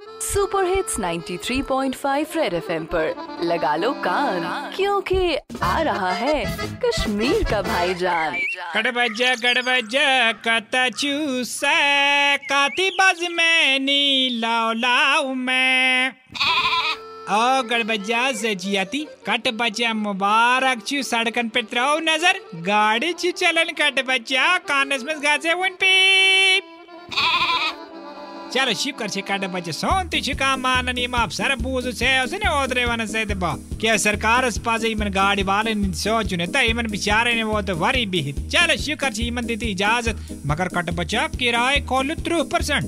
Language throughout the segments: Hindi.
सुपर हिट्स 93.5 रेड एफएम पर। लगा लो कान, क्योंकि आ रहा है कश्मीर का भाईजान। गड़बजा गड़बजा कता काती बज में नी लाओ लाओ मैं। ओ गड़बजा से जियाती कट बच्चा मुबारक चू सड़कन पे त्राओ नज़र, गाड़ी चू चलन कट बच्चा कानस में वन पे चलो शिव कर से काटे बच्चे सोंती शिका मान नी माप सर बूज से ओदरे वन से ते क्या सरकार इस पास इमन गाड़ी वाले ने सोच ने, ता तो वरी भी चलो शिव कर से इमन देती इजाज़त, मगर कट बच्चा किराए खोल त्रू परसेंट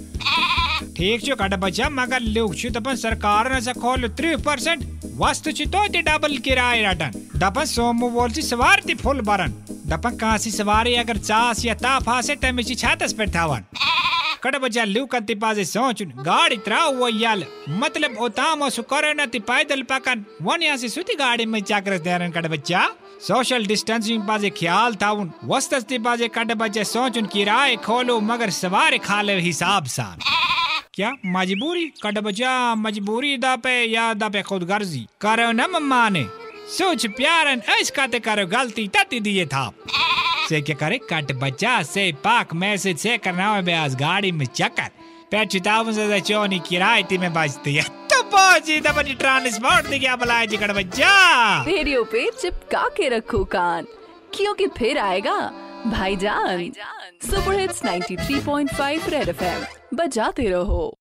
ठीक छो कट बच्चा मगर लोग छु दपन सरकार ने से खोल त्रू परसेंट वस्तु छु तो ते डबल किराए रटन दपन सोमु बोल ची सवार ती फुल दपन कासी सवारी अगर चास या ता फासे तमे ची छातस पर बजा त्राव वो याल। मतलब ओताम सु करे न ति पैदल पकन। वन यहाँ से सुती गाड़ी में चाकर देरन कड़ बच्चा सोशल डिस्टेंसिंग पाजे ख्याल थाउन। वस्तस ति पाजे कड़ बच्चे सोचुन किराए खोलो, मगर सवार खाले हिसाब सान क्या? मजबूरी? कड़ बजा मजबूरी दा पे या दा पे खुद गर्जी? करो न मम्मा ने। सोच प्यारन ऐस काते करो गलती तती दिए था से क्या करे कट बच्चा से पाक मैसेज से करना है ब्याज गाड़ी में चक्कर। पे चितावन से चोनी किराए ती में बजती है। तो पहुँची तब अपनी ट्रांसपोर्ट दी क्या बुलाए जी कट बच्चा। रेडियो पे चिपका के रखो कान क्योंकि फिर आएगा भाईजान। सुपर हिट्स 93.5 रेड एफएम बजाते रहो।